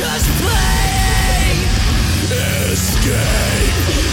Just play. Escape.